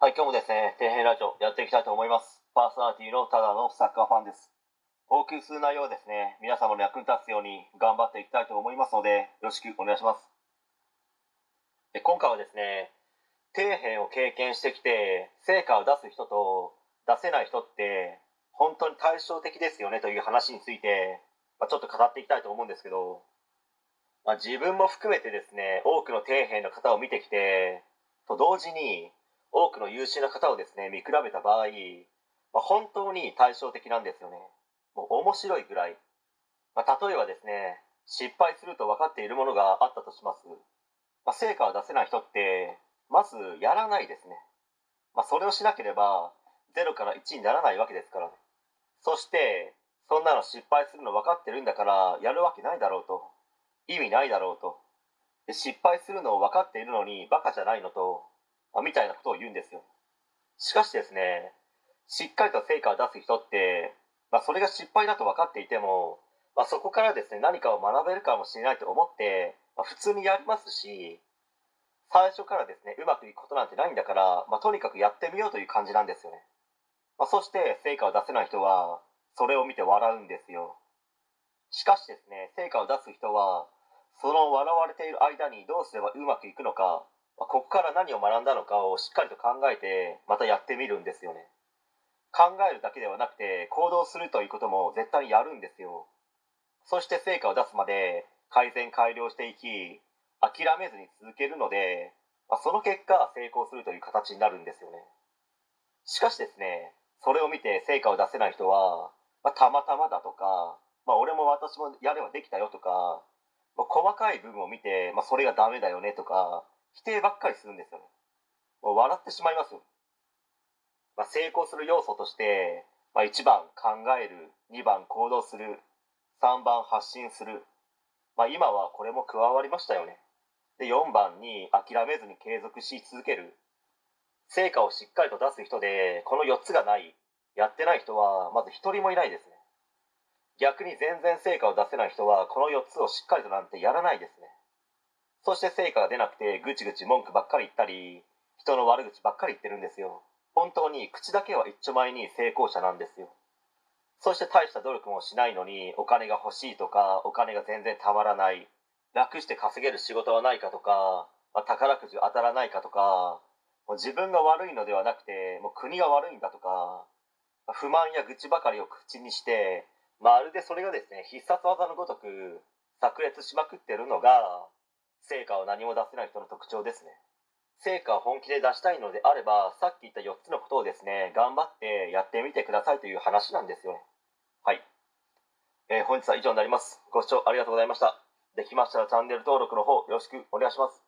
はい、今日もですね、底辺ラジオやっていきたいと思います。パーソナリティのただのサッカーファンです。お送りする内容はですね、皆様の役に立つように頑張っていきたいと思いますので、よろしくお願いします。で今回はですね、底辺を経験してきて、成果を出す人と出せない人って、本当に対照的ですよねという話について、まあ、ちょっと語っていきたいと思うんですけど、まあ、自分も含めてですね、多くの底辺の方を見てきて、と同時に、多くの優秀な方をですね見比べた場合、まあ、本当に対照的なんですよね。もう面白いぐらい、まあ、例えばですね失敗すると分かっているものがあったとします、まあ、成果を出せない人ってまずやらないですね、まあ、それをしなければ0から1にならないわけですから。ねそしてそんなの失敗するの分かってるんだからやるわけないだろうと。意味ないだろうと。失敗するのを分かっているのにバカじゃないのと、みたいなことを言うんですよ。しかしですね、しっかりと成果を出す人って、まあ、それが失敗だと分かっていても、まあ、そこからですね、何かを学べるかもしれないと思って、まあ、普通にやりますし、最初からですね、うまくいくことなんてないんだから、まあ、とにかくやってみようという感じなんですよね。まあ、そして成果を出せない人は、それを見て笑うんですよ。しかしですね、成果を出す人は、その笑われている間にどうすればうまくいくのか、ここから何を学んだのかをしっかりと考えてまたやってみるんですよね。考えるだけではなくて行動するということも絶対にやるんですよ。そして成果を出すまで改善改良していき諦めずに続けるので、まあ、その結果成功するという形になるんですよね。しかしですねそれを見て成果を出せない人は、まあ、たまたまだとか、まあ、俺も私もやればできたよとか、まあ、細かい部分を見て、まあ、それがダメだよねとか否定ばっかりするんですよね。もう笑ってしまいますよ。まあ、成功する要素として、まあ、1番考える、2番行動する、3番発信する。まあ、今はこれも加わりましたよね。で、4番に諦めずに継続し続ける。成果をしっかりと出す人で、この4つがない、やってない人はまず1人もいないですね。逆に全然成果を出せない人は、この4つをしっかりとなんてやらないですね。そして成果が出なくてぐちぐち文句ばっかり言ったり人の悪口ばっかり言ってるんですよ。本当に口だけは一丁前に成功者なんですよ。そして大した努力もしないのにお金が欲しいとかお金が全然たまらない。楽して稼げる仕事はないかとか、まあ、宝くじ当たらないかとかもう自分が悪いのではなくてもう国が悪いんだとか不満や愚痴ばかりを口にしてまるでそれがですね必殺技のごとく炸裂しまくってるのが成果を何も出せない人の特徴ですね。成果を本気で出したいのであればさっき言った4つのことをですね頑張ってやってみてくださいという話なんですよね。はい、えー本日は以上になります。ご視聴ありがとうございました。できましたらチャンネル登録の方よろしくお願いします。